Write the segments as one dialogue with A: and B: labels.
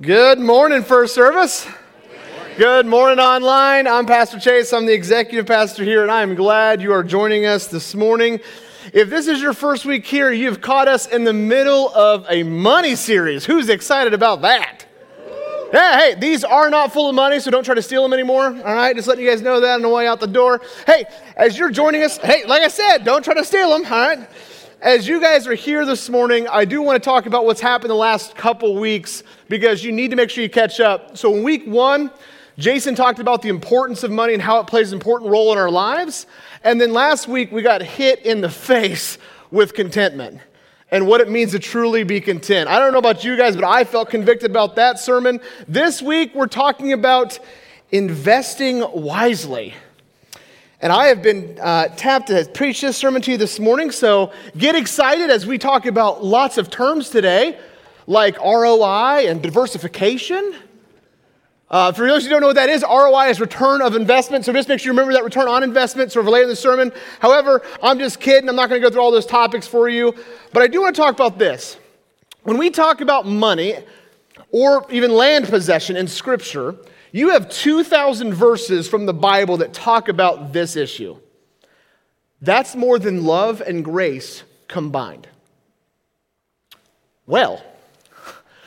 A: Good morning, First Service. Good morning online. I'm Pastor Chase. I'm the executive pastor here, and I'm glad you are joining us this morning. If this is your first week here, you've caught us in the middle of a money series. Who's excited about that? Yeah, hey, these are not full of money, so don't try to steal them anymore. All right, just letting you guys know that on the way out the door. Hey, as you're joining us, hey, like I said, don't try to steal them. All right. As you guys are here this morning, I do want to talk about what's happened the last couple weeks because you need to make sure you catch up. So, in week one, Jason talked about the importance of money and how it plays an important role in our lives. And then last week, we got hit in the face with contentment and what it means to truly be content. I don't know about you guys, but I felt convicted about that sermon. This week, we're talking about investing wisely. And I have been uh, tapped to preach this sermon to you this morning, so get excited as we talk about lots of terms today, like ROI and diversification. Uh, for those who don't know what that is, ROI is return of investment. So just make sure you remember that return on investment sort of later in the sermon. However, I'm just kidding. I'm not going to go through all those topics for you. But I do want to talk about this. When we talk about money or even land possession in Scripture, you have 2,000 verses from the Bible that talk about this issue. That's more than love and grace combined. Well,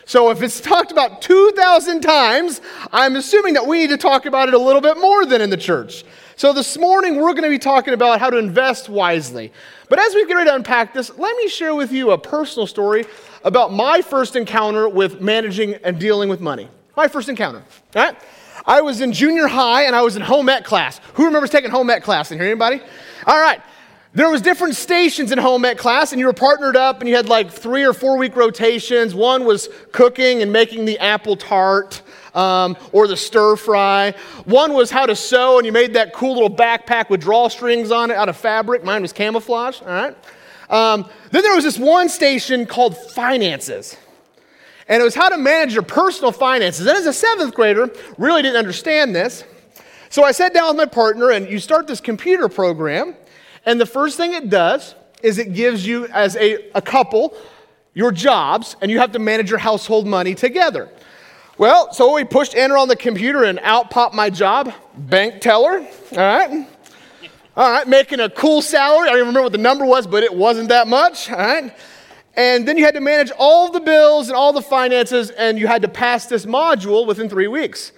A: so if it's talked about 2,000 times, I'm assuming that we need to talk about it a little bit more than in the church. So this morning, we're going to be talking about how to invest wisely. But as we get ready to unpack this, let me share with you a personal story about my first encounter with managing and dealing with money. My first encounter, all right? I was in junior high and I was in home ec class. Who remembers taking home ec class in here? Anybody? All right. There was different stations in home ec class, and you were partnered up, and you had like three or four week rotations. One was cooking and making the apple tart um, or the stir fry. One was how to sew, and you made that cool little backpack with drawstrings on it out of fabric. Mine was camouflage. All right. Um, then there was this one station called finances and it was how to manage your personal finances. And as a seventh grader, really didn't understand this. So I sat down with my partner, and you start this computer program, and the first thing it does is it gives you, as a, a couple, your jobs, and you have to manage your household money together. Well, so we pushed enter on the computer, and out popped my job, bank teller. All right. All right, making a cool salary. I don't even remember what the number was, but it wasn't that much. All right. And then you had to manage all the bills and all the finances, and you had to pass this module within three weeks.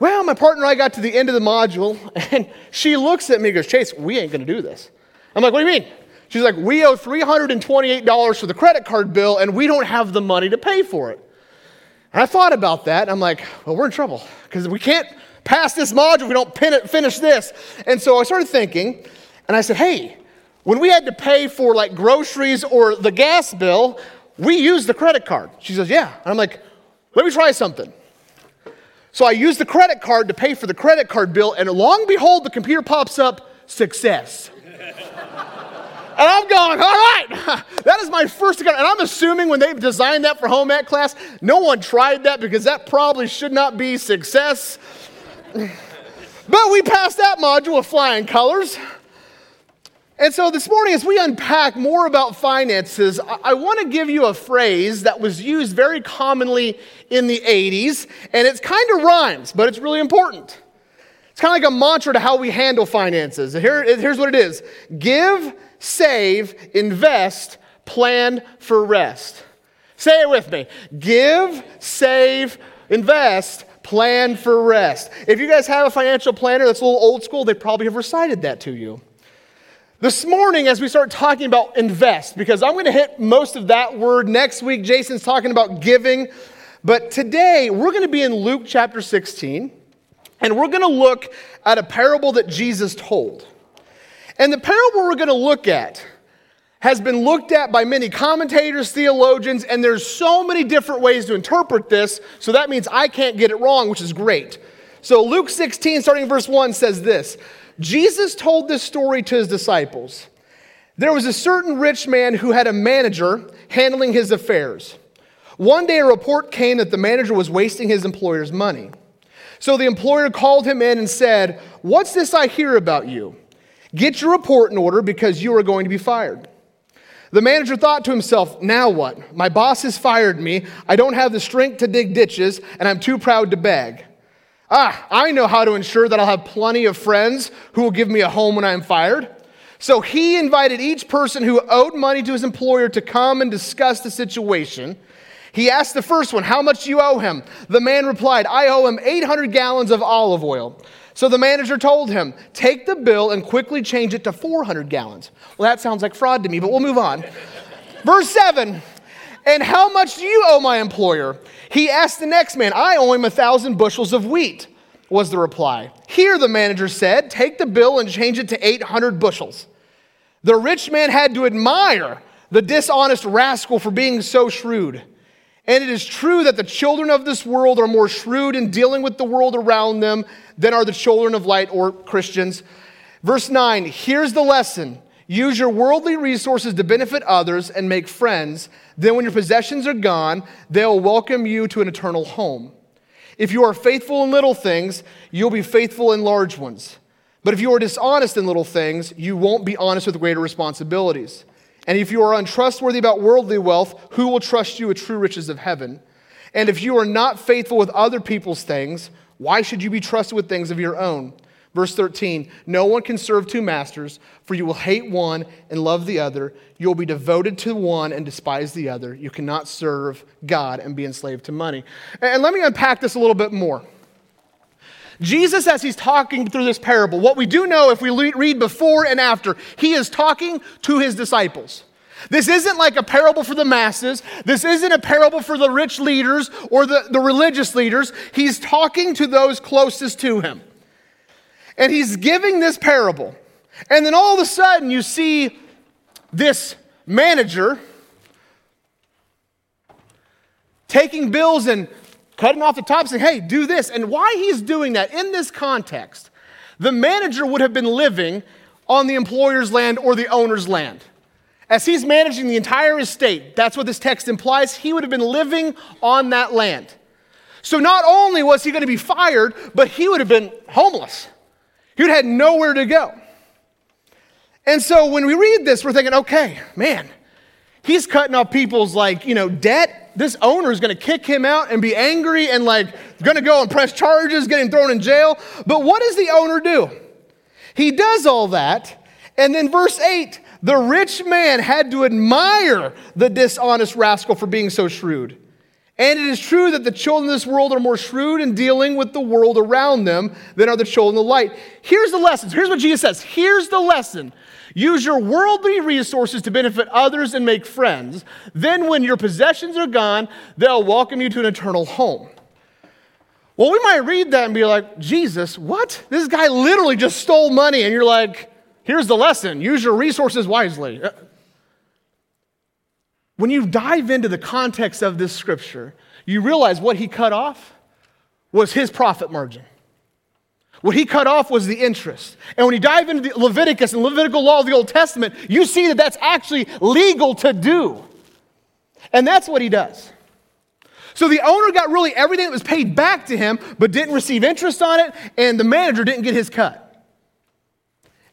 A: Well, my partner and I got to the end of the module, and she looks at me and goes, Chase, we ain't gonna do this. I'm like, what do you mean? She's like, we owe $328 for the credit card bill, and we don't have the money to pay for it. And I thought about that. I'm like, well, we're in trouble because we can't pass this module if we don't it, finish this. And so I started thinking, and I said, hey, when we had to pay for like groceries or the gas bill, we used the credit card. She says, Yeah. And I'm like, Let me try something. So I used the credit card to pay for the credit card bill, and long behold, the computer pops up success. And I'm going, all right, that is my first account. And I'm assuming when they designed that for home ec class, no one tried that because that probably should not be success. But we passed that module with flying colors. And so this morning, as we unpack more about finances, I, want to give you a phrase that was used very commonly in the 80s, and it's kind of rhymes, but it's really important. It's kind of like a mantra to how we handle finances. Here, here's what it is give, save, invest, plan for rest. Say it with me give, save, invest, plan for rest. If you guys have a financial planner that's a little old school, they probably have recited that to you. This morning, as we start talking about invest, because I'm going to hit most of that word next week, Jason's talking about giving. But today, we're going to be in Luke chapter 16, and we're going to look at a parable that Jesus told. And the parable we're going to look at has been looked at by many commentators, theologians, and there's so many different ways to interpret this, so that means I can't get it wrong, which is great. So Luke 16, starting verse 1, says this Jesus told this story to his disciples. There was a certain rich man who had a manager handling his affairs. One day, a report came that the manager was wasting his employer's money. So the employer called him in and said, What's this I hear about you? Get your report in order because you are going to be fired. The manager thought to himself, Now what? My boss has fired me. I don't have the strength to dig ditches, and I'm too proud to beg. Ah, I know how to ensure that I'll have plenty of friends who will give me a home when I'm fired. So he invited each person who owed money to his employer to come and discuss the situation. He asked the first one, How much do you owe him? The man replied, I owe him 800 gallons of olive oil. So the manager told him, Take the bill and quickly change it to 400 gallons. Well, that sounds like fraud to me, but we'll move on. Verse 7 And how much do you owe my employer? He asked the next man, I owe him a thousand bushels of wheat, was the reply. Here, the manager said, Take the bill and change it to 800 bushels. The rich man had to admire the dishonest rascal for being so shrewd. And it is true that the children of this world are more shrewd in dealing with the world around them than are the children of light or Christians. Verse 9 here's the lesson use your worldly resources to benefit others and make friends. Then, when your possessions are gone, they'll welcome you to an eternal home. If you are faithful in little things, you'll be faithful in large ones. But if you are dishonest in little things, you won't be honest with greater responsibilities. And if you are untrustworthy about worldly wealth, who will trust you with true riches of heaven? And if you are not faithful with other people's things, why should you be trusted with things of your own? Verse 13 No one can serve two masters, for you will hate one and love the other. You will be devoted to one and despise the other. You cannot serve God and be enslaved to money. And let me unpack this a little bit more. Jesus, as he's talking through this parable, what we do know if we read before and after, he is talking to his disciples. This isn't like a parable for the masses. This isn't a parable for the rich leaders or the, the religious leaders. He's talking to those closest to him. And he's giving this parable. And then all of a sudden, you see this manager taking bills and cutting off the top, saying, hey, do this. And why he's doing that in this context, the manager would have been living on the employer's land or the owner's land. As he's managing the entire estate, that's what this text implies, he would have been living on that land. So not only was he going to be fired, but he would have been homeless. He would have had nowhere to go. And so when we read this, we're thinking, okay, man, he's cutting off people's like, you know, debt this owner is going to kick him out and be angry and like going to go and press charges, get him thrown in jail. But what does the owner do? He does all that. And then verse 8 the rich man had to admire the dishonest rascal for being so shrewd. And it is true that the children of this world are more shrewd in dealing with the world around them than are the children of the light. Here's the lesson. Here's what Jesus says. Here's the lesson. Use your worldly resources to benefit others and make friends. Then, when your possessions are gone, they'll welcome you to an eternal home. Well, we might read that and be like, Jesus, what? This guy literally just stole money. And you're like, here's the lesson use your resources wisely. Uh, When you dive into the context of this scripture, you realize what he cut off was his profit margin. What he cut off was the interest. And when you dive into the Leviticus and Levitical law of the Old Testament, you see that that's actually legal to do. And that's what he does. So the owner got really everything that was paid back to him, but didn't receive interest on it, and the manager didn't get his cut.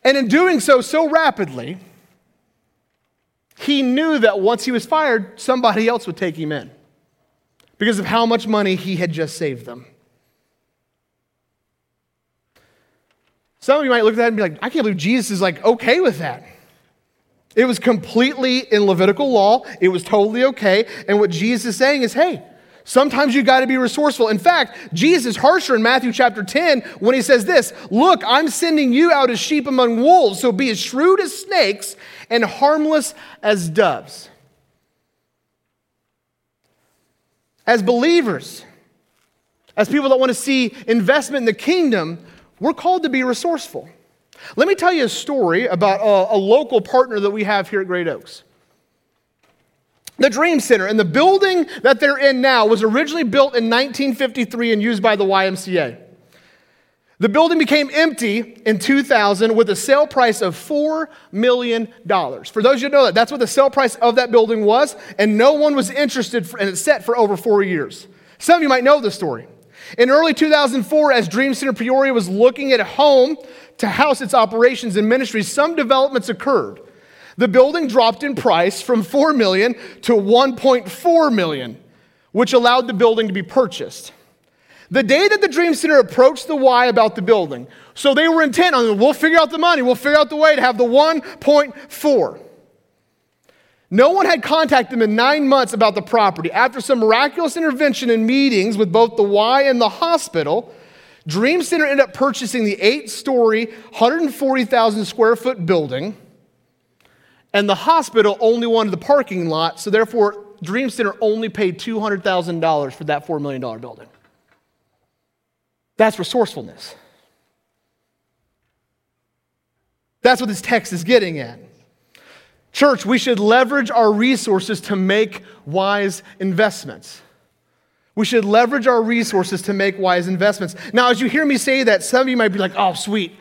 A: And in doing so so rapidly, he knew that once he was fired, somebody else would take him in because of how much money he had just saved them. Some of you might look at that and be like, I can't believe Jesus is like okay with that. It was completely in Levitical law. It was totally okay. And what Jesus is saying is, hey, sometimes you got to be resourceful. In fact, Jesus is harsher in Matthew chapter 10 when he says this Look, I'm sending you out as sheep among wolves, so be as shrewd as snakes and harmless as doves. As believers, as people that want to see investment in the kingdom, we're called to be resourceful. Let me tell you a story about a, a local partner that we have here at Great Oaks. The Dream Center and the building that they're in now was originally built in 1953 and used by the YMCA. The building became empty in 2000 with a sale price of $4 million. For those of you who know that, that's what the sale price of that building was, and no one was interested, for, and it's set for over four years. Some of you might know the story. In early 2004, as Dream Center Peoria was looking at a home to house its operations and ministries, some developments occurred. The building dropped in price from 4 million to 1.4 million, which allowed the building to be purchased. The day that the Dream Center approached the Y about the building, so they were intent on, we'll figure out the money, we'll figure out the way to have the 1.4. No one had contacted them in nine months about the property. After some miraculous intervention and meetings with both the Y and the hospital, Dream Center ended up purchasing the eight story, 140,000 square foot building, and the hospital only wanted the parking lot, so therefore, Dream Center only paid $200,000 for that $4 million building. That's resourcefulness. That's what this text is getting at. Church, we should leverage our resources to make wise investments. We should leverage our resources to make wise investments. Now, as you hear me say that, some of you might be like, oh, sweet.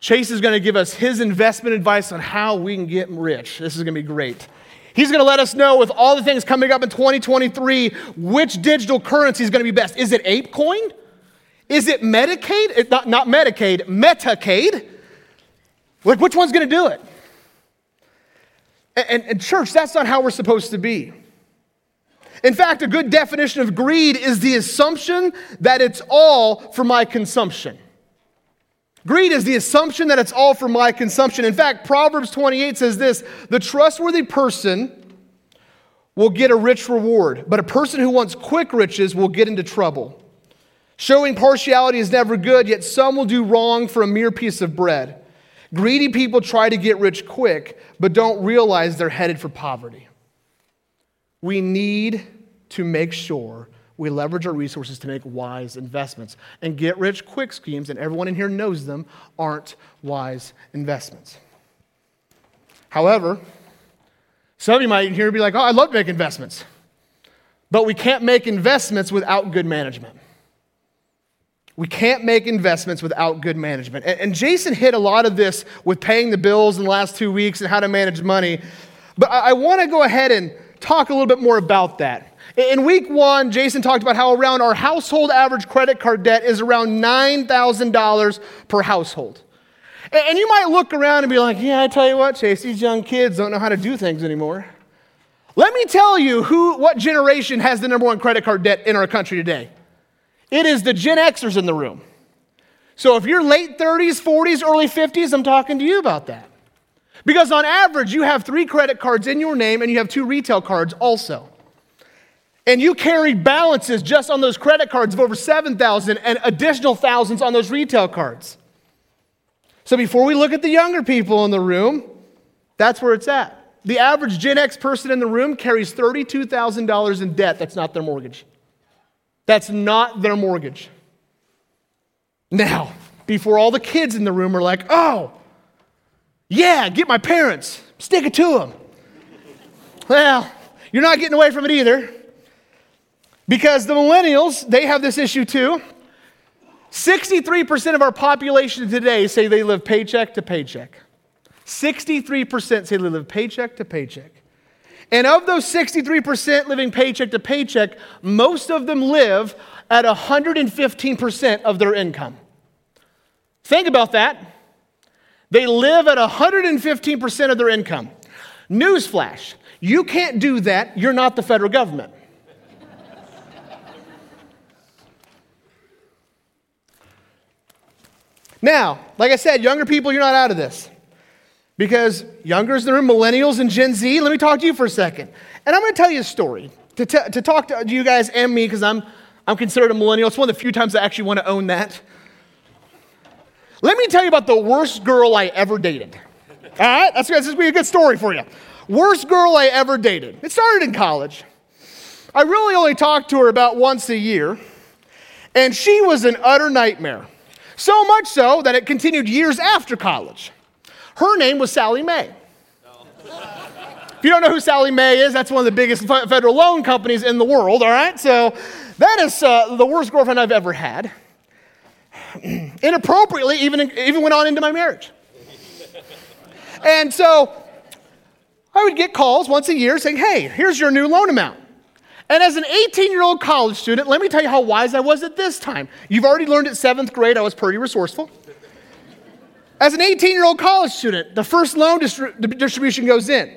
A: Chase is going to give us his investment advice on how we can get rich. This is going to be great. He's going to let us know with all the things coming up in 2023 which digital currency is going to be best. Is it ApeCoin? Is it Medicaid? Not, not Medicaid, Metacade? Like, which one's going to do it? And, and, and, church, that's not how we're supposed to be. In fact, a good definition of greed is the assumption that it's all for my consumption. Greed is the assumption that it's all for my consumption. In fact, Proverbs 28 says this the trustworthy person will get a rich reward, but a person who wants quick riches will get into trouble. Showing partiality is never good, yet some will do wrong for a mere piece of bread. Greedy people try to get rich quick, but don't realize they're headed for poverty. We need to make sure we leverage our resources to make wise investments. And get rich quick schemes, and everyone in here knows them, aren't wise investments. However, some of you might hear be like, oh, I love to make investments. But we can't make investments without good management. We can't make investments without good management. And, Jason hit a lot of this with paying the bills in the last two weeks and how to manage money. But I, I want to go ahead and talk a little bit more about that. In week one, Jason talked about how around our household average credit card debt is around $9,000 per household. And you might look around and be like, yeah, I tell you what, Chase, these young kids don't know how to do things anymore. Let me tell you who, what generation has the number one credit card debt in our country today. It is the Gen Xers in the room. So if you're late 30s, 40s, early 50s, I'm talking to you about that. Because on average, you have three credit cards in your name and you have two retail cards also. And you carry balances just on those credit cards of over 7,000 and additional thousands on those retail cards. So before we look at the younger people in the room, that's where it's at. The average Gen X person in the room carries $32,000 in debt that's not their mortgage. That's not their mortgage. Now, before all the kids in the room are like, oh, yeah, get my parents, stick it to them. well, you're not getting away from it either. Because the millennials, they have this issue too. 63% of our population today say they live paycheck to paycheck. 63% say they live paycheck to paycheck. And of those 63% living paycheck to paycheck, most of them live at 115% of their income. Think about that. They live at 115% of their income. Newsflash you can't do that, you're not the federal government. now, like I said, younger people, you're not out of this. Because youngers, there are millennials and Gen Z. Let me talk to you for a second. And I'm going to tell you a story to, t- to talk to you guys and me because I'm, I'm considered a millennial. It's one of the few times I actually want to own that. Let me tell you about the worst girl I ever dated. All right? That's, that's going to be a good story for you. Worst girl I ever dated. It started in college. I really only talked to her about once a year, and she was an utter nightmare. So much so that it continued years after college. Her name was Sallie Mae. If you don't know who Sallie Mae is, that's one of the biggest federal loan companies in the world, all right? So that is uh, the worst girlfriend I've ever had. Inappropriately, even, even went on into my marriage. And so I would get calls once a year saying, hey, here's your new loan amount. And as an 18 year old college student, let me tell you how wise I was at this time. You've already learned at seventh grade, I was pretty resourceful. As an 18 year old college student, the first loan distri- distribution goes in.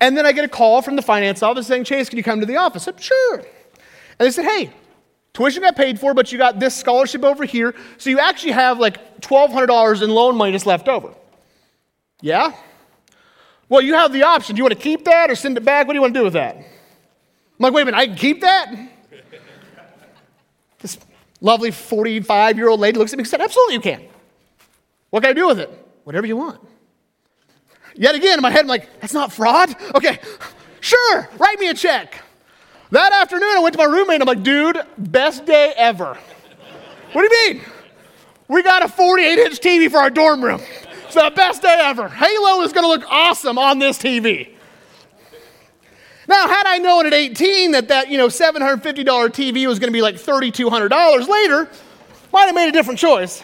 A: And then I get a call from the finance office saying, Chase, can you come to the office? I said, sure. And they said, hey, tuition got paid for, but you got this scholarship over here. So you actually have like $1,200 in loan money just left over. Yeah? Well, you have the option. Do you want to keep that or send it back? What do you want to do with that? I'm like, wait a minute, I can keep that? Lovely 45 year old lady looks at me and said, absolutely you can. What can I do with it? Whatever you want. Yet again, in my head, I'm like, that's not fraud? Okay, sure, write me a check. That afternoon, I went to my roommate and I'm like, dude, best day ever. What do you mean? We got a 48 inch TV for our dorm room. It's the best day ever. Halo is going to look awesome on this TV. Now, had I known at 18 that that, you know, $750 TV was going to be like $3,200 later, might have made a different choice.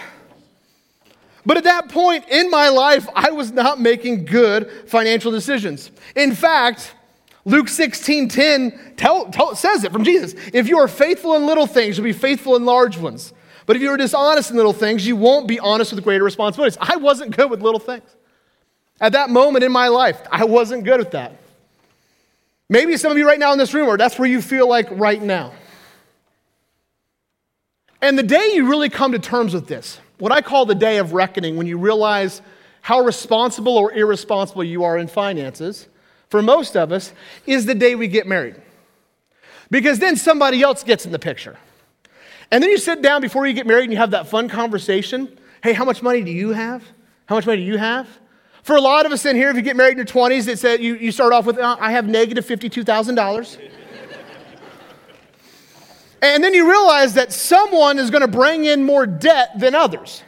A: But at that point in my life, I was not making good financial decisions. In fact, Luke 16 10 tell, tell, says it from Jesus. If you are faithful in little things, you'll be faithful in large ones. But if you are dishonest in little things, you won't be honest with greater responsibilities. I wasn't good with little things. At that moment in my life, I wasn't good at that. Maybe some of you right now in this room, or that's where you feel like right now. And the day you really come to terms with this, what I call the day of reckoning, when you realize how responsible or irresponsible you are in finances, for most of us, is the day we get married. Because then somebody else gets in the picture. And then you sit down before you get married and you have that fun conversation. Hey, how much money do you have? How much money do you have? For a lot of us in here, if you get married in your 20s, it said you, you start off with, uh, I have negative $52,000. And then you realize that someone is going to bring in more debt than others.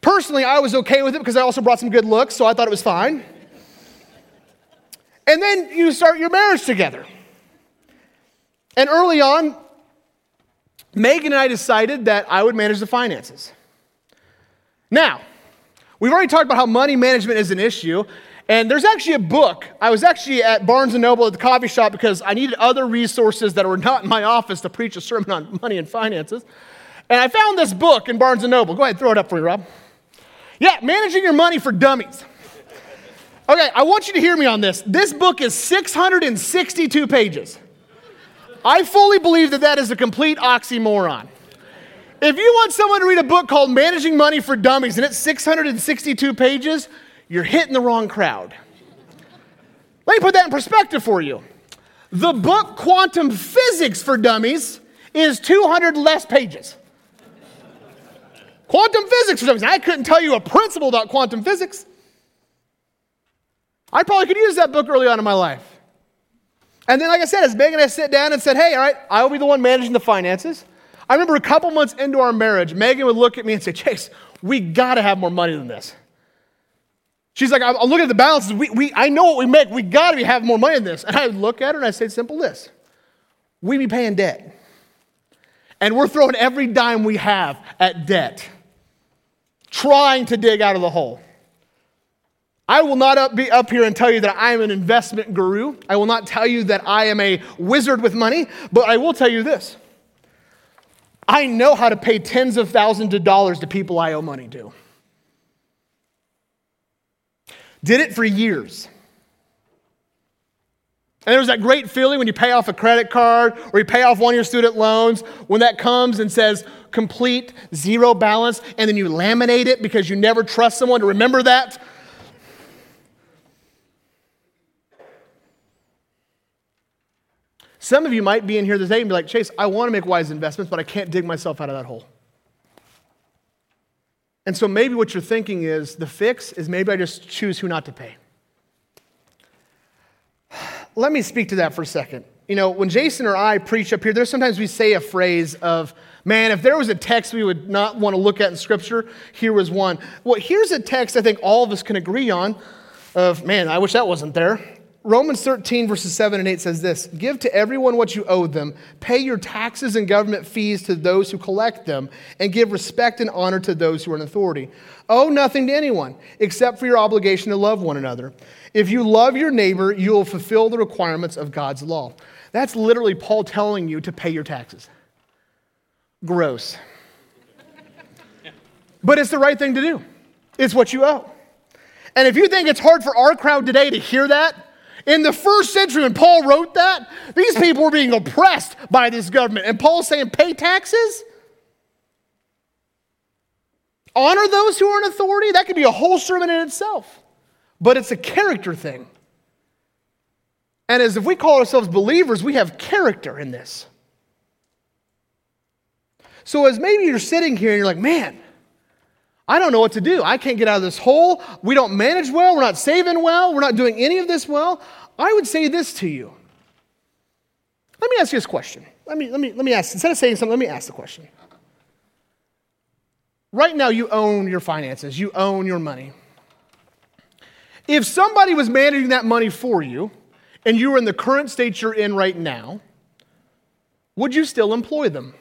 A: Personally, I was okay with it because I also brought some good looks, so I thought it was fine. And then you start your marriage together. And early on, Megan and I decided that I would manage the finances. Now, we've already talked about how money management is an issue, and there's actually a book. I was actually at Barnes and Noble at the coffee shop because I needed other resources that were not in my office to preach a sermon on money and finances. And I found this book in Barnes and Noble. Go ahead, throw it up for me, Rob. Yeah, Managing Your Money for Dummies. Okay, I want you to hear me on this. This book is 662 pages. I fully believe that that is a complete oxymoron. If you want someone to read a book called Managing Money for Dummies and it's 662 pages, you're hitting the wrong crowd. Let me put that in perspective for you. The book Quantum Physics for Dummies is 200 less pages. Quantum physics for dummies. I couldn't tell you a principle about quantum physics. I probably could use that book early on in my life. And then, like I said, as Megan and I sit down and said, hey, all right, I will be the one managing the finances. I remember a couple months into our marriage, Megan would look at me and say, Chase, we got to have more money than this. She's like, I'm looking at the balances. We, we, I know what we make. We got to be having more money than this. And I would look at her and I say, simple this. We be paying debt. And we're throwing every dime we have at debt, trying to dig out of the hole. I will not up, be up here and tell you that I am an investment guru. I will not tell you that I am a wizard with money, but I will tell you this. I know how to pay tens of thousands of dollars to people I owe money to. Did it for years. And there was that great feeling when you pay off a credit card or you pay off one of your student loans, when that comes and says complete zero balance, and then you laminate it because you never trust someone to remember that. Some of you might be in here today and be like, Chase, I want to make wise investments, but I can't dig myself out of that hole. And so maybe what you're thinking is the fix is maybe I just choose who not to pay. Let me speak to that for a second. You know, when Jason or I preach up here, there's sometimes we say a phrase of, man, if there was a text we would not want to look at in Scripture, here was one. Well, here's a text I think all of us can agree on of, man, I wish that wasn't there. Romans 13, verses 7 and 8 says this Give to everyone what you owe them, pay your taxes and government fees to those who collect them, and give respect and honor to those who are in authority. Owe nothing to anyone except for your obligation to love one another. If you love your neighbor, you will fulfill the requirements of God's law. That's literally Paul telling you to pay your taxes. Gross. but it's the right thing to do. It's what you owe. And if you think it's hard for our crowd today to hear that, in the first century, when Paul wrote that, these people were being oppressed by this government. And Paul's saying, pay taxes? Honor those who are in authority? That could be a whole sermon in itself. But it's a character thing. And as if we call ourselves believers, we have character in this. So, as maybe you're sitting here and you're like, man, I don't know what to do. I can't get out of this hole. We don't manage well. We're not saving well. We're not doing any of this well. I would say this to you. Let me ask you this question. Let me, let me, let me ask, instead of saying something, let me ask the question. Right now, you own your finances, you own your money. If somebody was managing that money for you, and you were in the current state you're in right now, would you still employ them?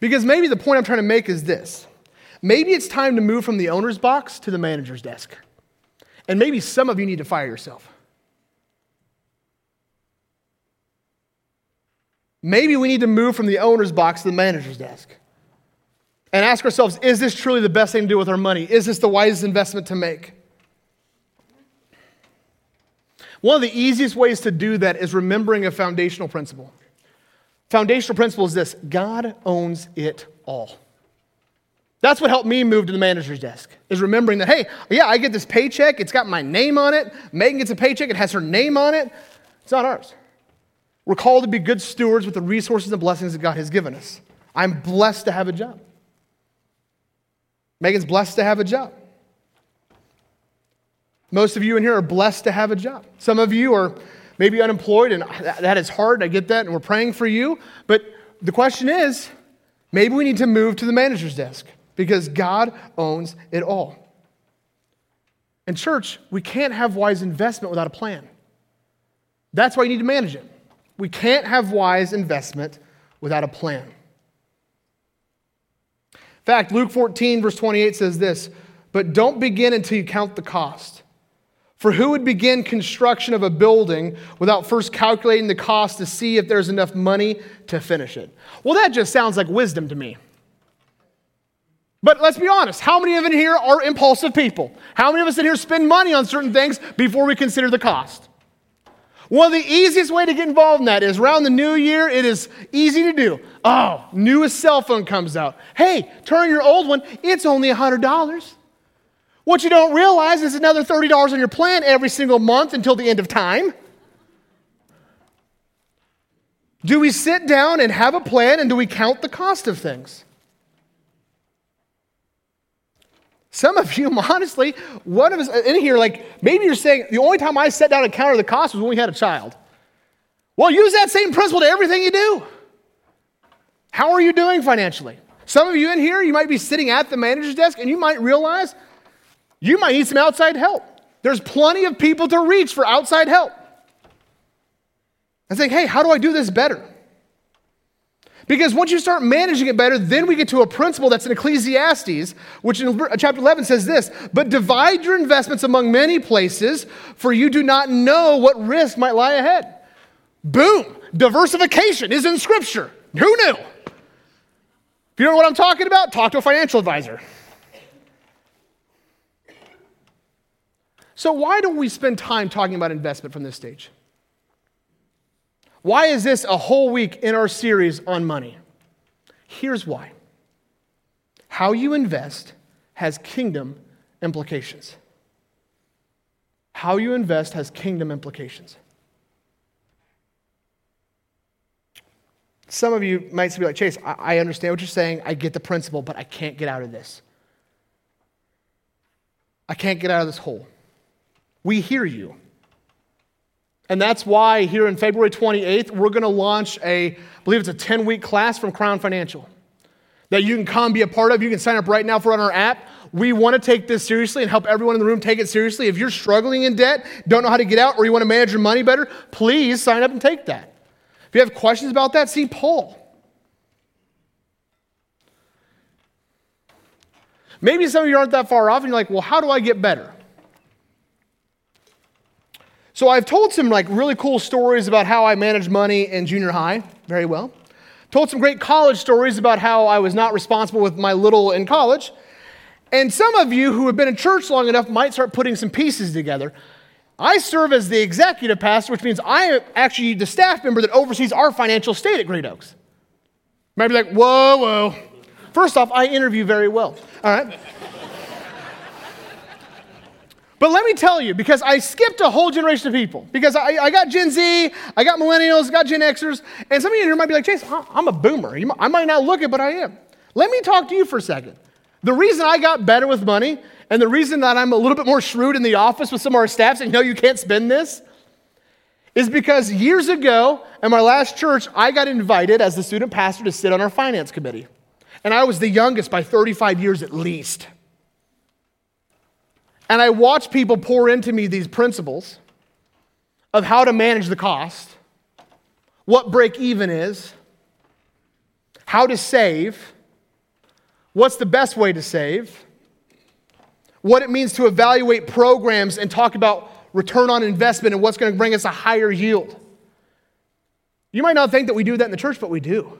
A: Because maybe the point I'm trying to make is this maybe it's time to move from the owner's box to the manager's desk. And maybe some of you need to fire yourself. Maybe we need to move from the owner's box to the manager's desk and ask ourselves is this truly the best thing to do with our money? Is this the wisest investment to make? One of the easiest ways to do that is remembering a foundational principle. Foundational principle is this God owns it all. That's what helped me move to the manager's desk, is remembering that, hey, yeah, I get this paycheck. It's got my name on it. Megan gets a paycheck. It has her name on it. It's not ours. We're called to be good stewards with the resources and blessings that God has given us. I'm blessed to have a job. Megan's blessed to have a job. Most of you in here are blessed to have a job. Some of you are maybe unemployed, and that is hard. I get that, and we're praying for you. But the question is maybe we need to move to the manager's desk because God owns it all. In church, we can't have wise investment without a plan. That's why you need to manage it. We can't have wise investment without a plan. In fact, Luke 14, verse 28 says this But don't begin until you count the cost for who would begin construction of a building without first calculating the cost to see if there's enough money to finish it? Well, that just sounds like wisdom to me. But let's be honest, how many of in here are impulsive people? How many of us in here spend money on certain things before we consider the cost? One of the easiest way to get involved in that is around the new year, it is easy to do. Oh, newest cell phone comes out. Hey, turn your old one, it's only $100. What you don't realize is another $30 on your plan every single month until the end of time. Do we sit down and have a plan and do we count the cost of things? Some of you, honestly, one of us uh, in here, like maybe you're saying the only time I sat down and counted the cost was when we had a child. Well, use that same principle to everything you do. How are you doing financially? Some of you in here, you might be sitting at the manager's desk and you might realize you might need some outside help. There's plenty of people to reach for outside help. And think, hey, how do I do this better? Because once you start managing it better, then we get to a principle that's in Ecclesiastes, which in chapter 11 says this But divide your investments among many places, for you do not know what risk might lie ahead. Boom! Diversification is in Scripture. Who knew? If you don't know what I'm talking about, talk to a financial advisor. So, why don't we spend time talking about investment from this stage? Why is this a whole week in our series on money? Here's why how you invest has kingdom implications. How you invest has kingdom implications. Some of you might be like, Chase, I understand what you're saying. I get the principle, but I can't get out of this. I can't get out of this hole. We hear you. And that's why here in February 28th, we're going to launch a, I believe it's a 10 week class from Crown Financial that you can come be a part of. You can sign up right now for on our app. We want to take this seriously and help everyone in the room take it seriously. If you're struggling in debt, don't know how to get out, or you want to manage your money better, please sign up and take that. If you have questions about that, see Paul. Maybe some of you aren't that far off and you're like, well, how do I get better? So I've told some like really cool stories about how I managed money in junior high very well. Told some great college stories about how I was not responsible with my little in college. And some of you who have been in church long enough might start putting some pieces together. I serve as the executive pastor, which means I am actually the staff member that oversees our financial state at Great Oaks. Might be like, whoa, whoa. First off, I interview very well. All right. But let me tell you, because I skipped a whole generation of people, because I, I got Gen Z, I got millennials, I got Gen Xers, and some of you here might be like, Chase, I'm a boomer. I might not look it, but I am. Let me talk to you for a second. The reason I got better with money and the reason that I'm a little bit more shrewd in the office with some of our staff saying, no, you can't spend this, is because years ago in my last church, I got invited as the student pastor to sit on our finance committee. And I was the youngest by 35 years at least. And I watch people pour into me these principles of how to manage the cost, what break even is, how to save what's the best way to save, what it means to evaluate programs and talk about return on investment and what's going to bring us a higher yield. You might not think that we do that in the church, but we do.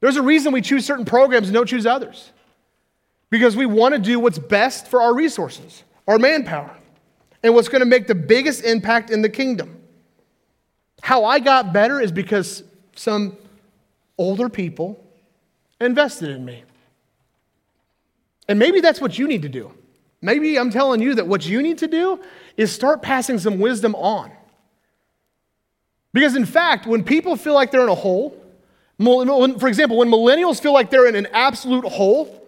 A: There's a reason we choose certain programs and don't choose others. Because we want to do what's best for our resources, our manpower, and what's going to make the biggest impact in the kingdom. How I got better is because some older people invested in me. And maybe that's what you need to do. Maybe I'm telling you that what you need to do is start passing some wisdom on. Because in fact, when people feel like they're in a hole, for example, when millennials feel like they're in an absolute hole,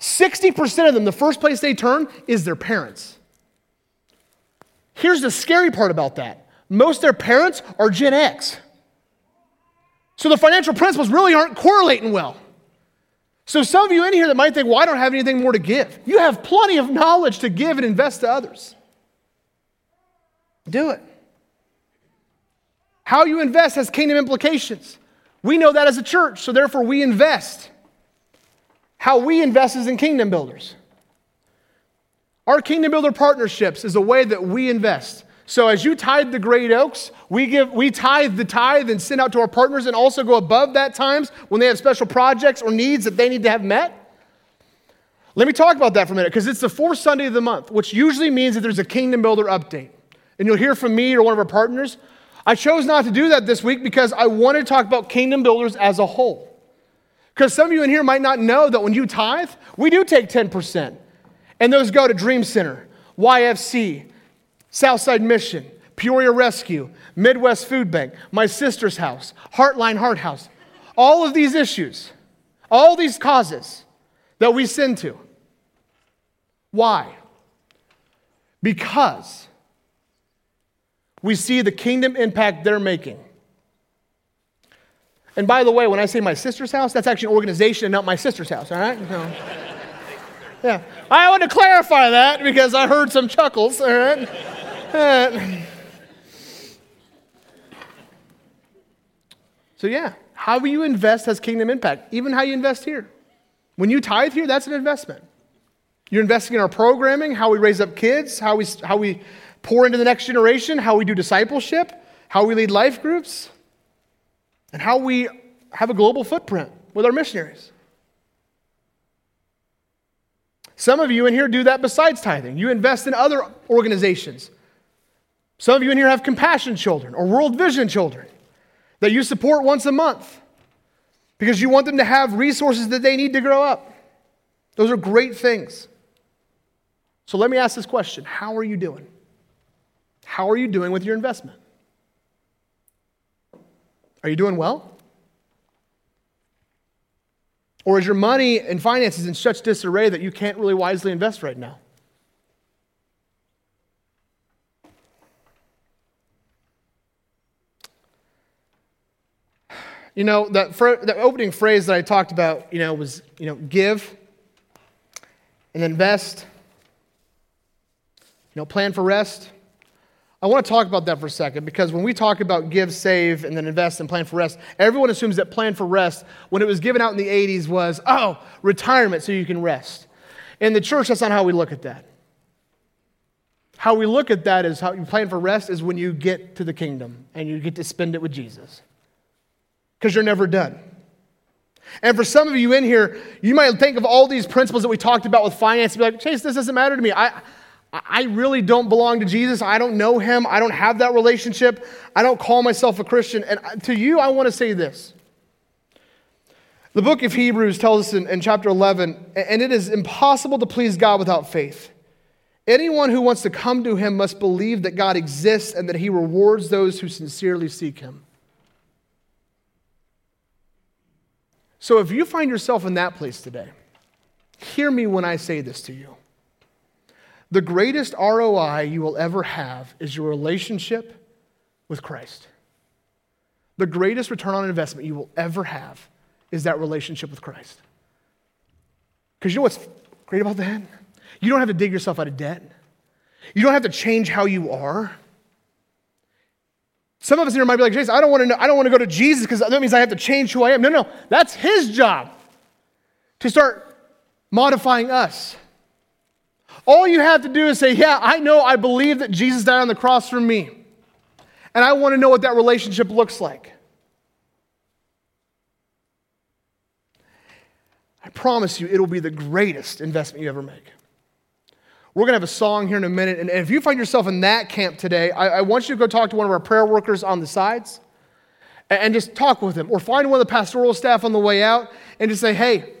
A: 60% of them, the first place they turn is their parents. Here's the scary part about that most their parents are Gen X. So the financial principles really aren't correlating well. So, some of you in here that might think, well, I don't have anything more to give. You have plenty of knowledge to give and invest to others. Do it. How you invest has kingdom implications. We know that as a church, so therefore we invest. How we invest is in kingdom builders. Our kingdom builder partnerships is a way that we invest. So as you tithe the Great Oaks, we give we tithe the tithe and send out to our partners and also go above that times when they have special projects or needs that they need to have met. Let me talk about that for a minute because it's the fourth Sunday of the month, which usually means that there's a kingdom builder update. And you'll hear from me or one of our partners. I chose not to do that this week because I want to talk about kingdom builders as a whole. Because some of you in here might not know that when you tithe, we do take 10%. And those go to Dream Center, YFC, Southside Mission, Peoria Rescue, Midwest Food Bank, My Sister's House, Heartline Heart House. All of these issues, all these causes that we send to. Why? Because we see the kingdom impact they're making. And by the way, when I say my sister's house, that's actually an organization and not my sister's house, all right? So, yeah. I want to clarify that because I heard some chuckles, all right? Uh, so, yeah, how you invest has kingdom impact, even how you invest here. When you tithe here, that's an investment. You're investing in our programming, how we raise up kids, how we, how we pour into the next generation, how we do discipleship, how we lead life groups, and how we have a global footprint with our missionaries. Some of you in here do that besides tithing. You invest in other organizations some of you in here have compassion children or world vision children that you support once a month because you want them to have resources that they need to grow up. Those are great things. So let me ask this question How are you doing? How are you doing with your investment? Are you doing well? Or is your money and finances in such disarray that you can't really wisely invest right now? You know, that, the opening phrase that I talked about, you know, was, you know, give and invest, you know, plan for rest. I want to talk about that for a second because when we talk about give, save, and then invest and plan for rest, everyone assumes that plan for rest, when it was given out in the 80s, was, oh, retirement so you can rest. In the church, that's not how we look at that. How we look at that is how you plan for rest is when you get to the kingdom and you get to spend it with Jesus. because you're never done. And for some of you in here, you might think of all these principles that we talked about with finance and be like, Chase, this doesn't matter to me. I, I really don't belong to Jesus. I don't know him. I don't have that relationship. I don't call myself a Christian. And to you, I want to say this. The book of Hebrews tells us in, in chapter 11, and it is impossible to please God without faith. Anyone who wants to come to him must believe that God exists and that he rewards those who sincerely seek him. So if you find yourself in that place today, hear me when I say this to you. The greatest ROI you will ever have is your relationship with Christ. The greatest return on investment you will ever have is that relationship with Christ. Because you know what's great about that? You don't have to dig yourself out of debt. You don't have to change how you are. Some of us in here might be like, Jason, I don't want to know, I don't want to go to Jesus because that means I have to change who I am. No, no, that's his job to start modifying us. All you have to do is say, Yeah, I know I believe that Jesus died on the cross for me. And I want to know what that relationship looks like. I promise you, it'll be the greatest investment you ever make. We're going to have a song here in a minute. And if you find yourself in that camp today, I, I want you to go talk to one of our prayer workers on the sides and, and just talk with them. Or find one of the pastoral staff on the way out and just say, hey,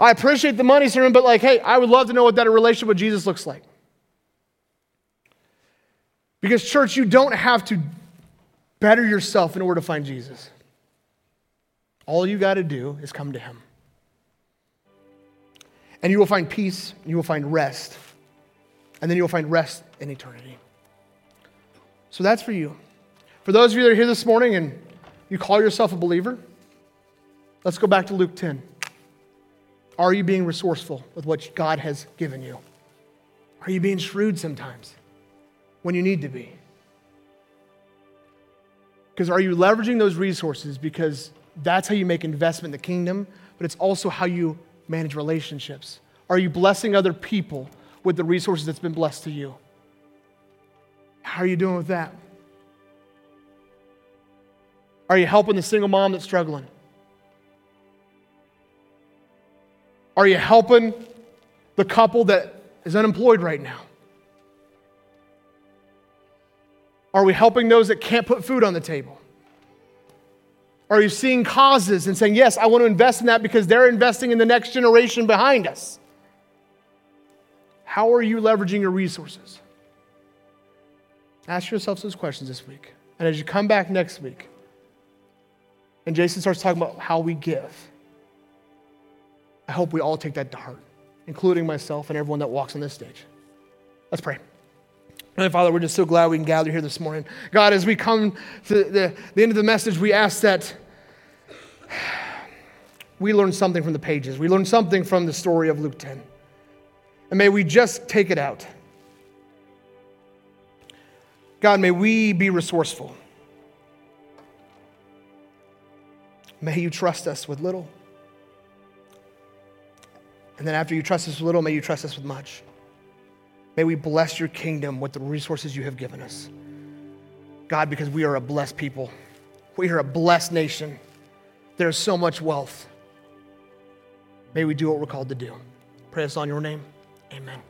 A: I appreciate the money sermon, but like, hey, I would love to know what that relationship with Jesus looks like. Because, church, you don't have to better yourself in order to find Jesus. All you got to do is come to Him. And you will find peace, you will find rest, and then you will find rest in eternity. So that's for you. For those of you that are here this morning and you call yourself a believer, let's go back to Luke 10. Are you being resourceful with what God has given you? Are you being shrewd sometimes when you need to be? Because are you leveraging those resources because that's how you make investment in the kingdom, but it's also how you manage relationships? Are you blessing other people with the resources that's been blessed to you? How are you doing with that? Are you helping the single mom that's struggling? Are you helping the couple that is unemployed right now? Are we helping those that can't put food on the table? Are you seeing causes and saying, Yes, I want to invest in that because they're investing in the next generation behind us? How are you leveraging your resources? Ask yourselves those questions this week. And as you come back next week, and Jason starts talking about how we give, I hope we all take that to heart, including myself and everyone that walks on this stage. Let's pray. And Father, we're just so glad we can gather here this morning. God, as we come to the, the end of the message, we ask that we learn something from the pages. We learn something from the story of Luke 10. And may we just take it out. God, may we be resourceful. May you trust us with little. And then after you trust us with little, may you trust us with much. May we bless your kingdom with the resources you have given us. God, because we are a blessed people, we are a blessed nation. There's so much wealth. May we do what we're called to do. Pray us on your name. Amen.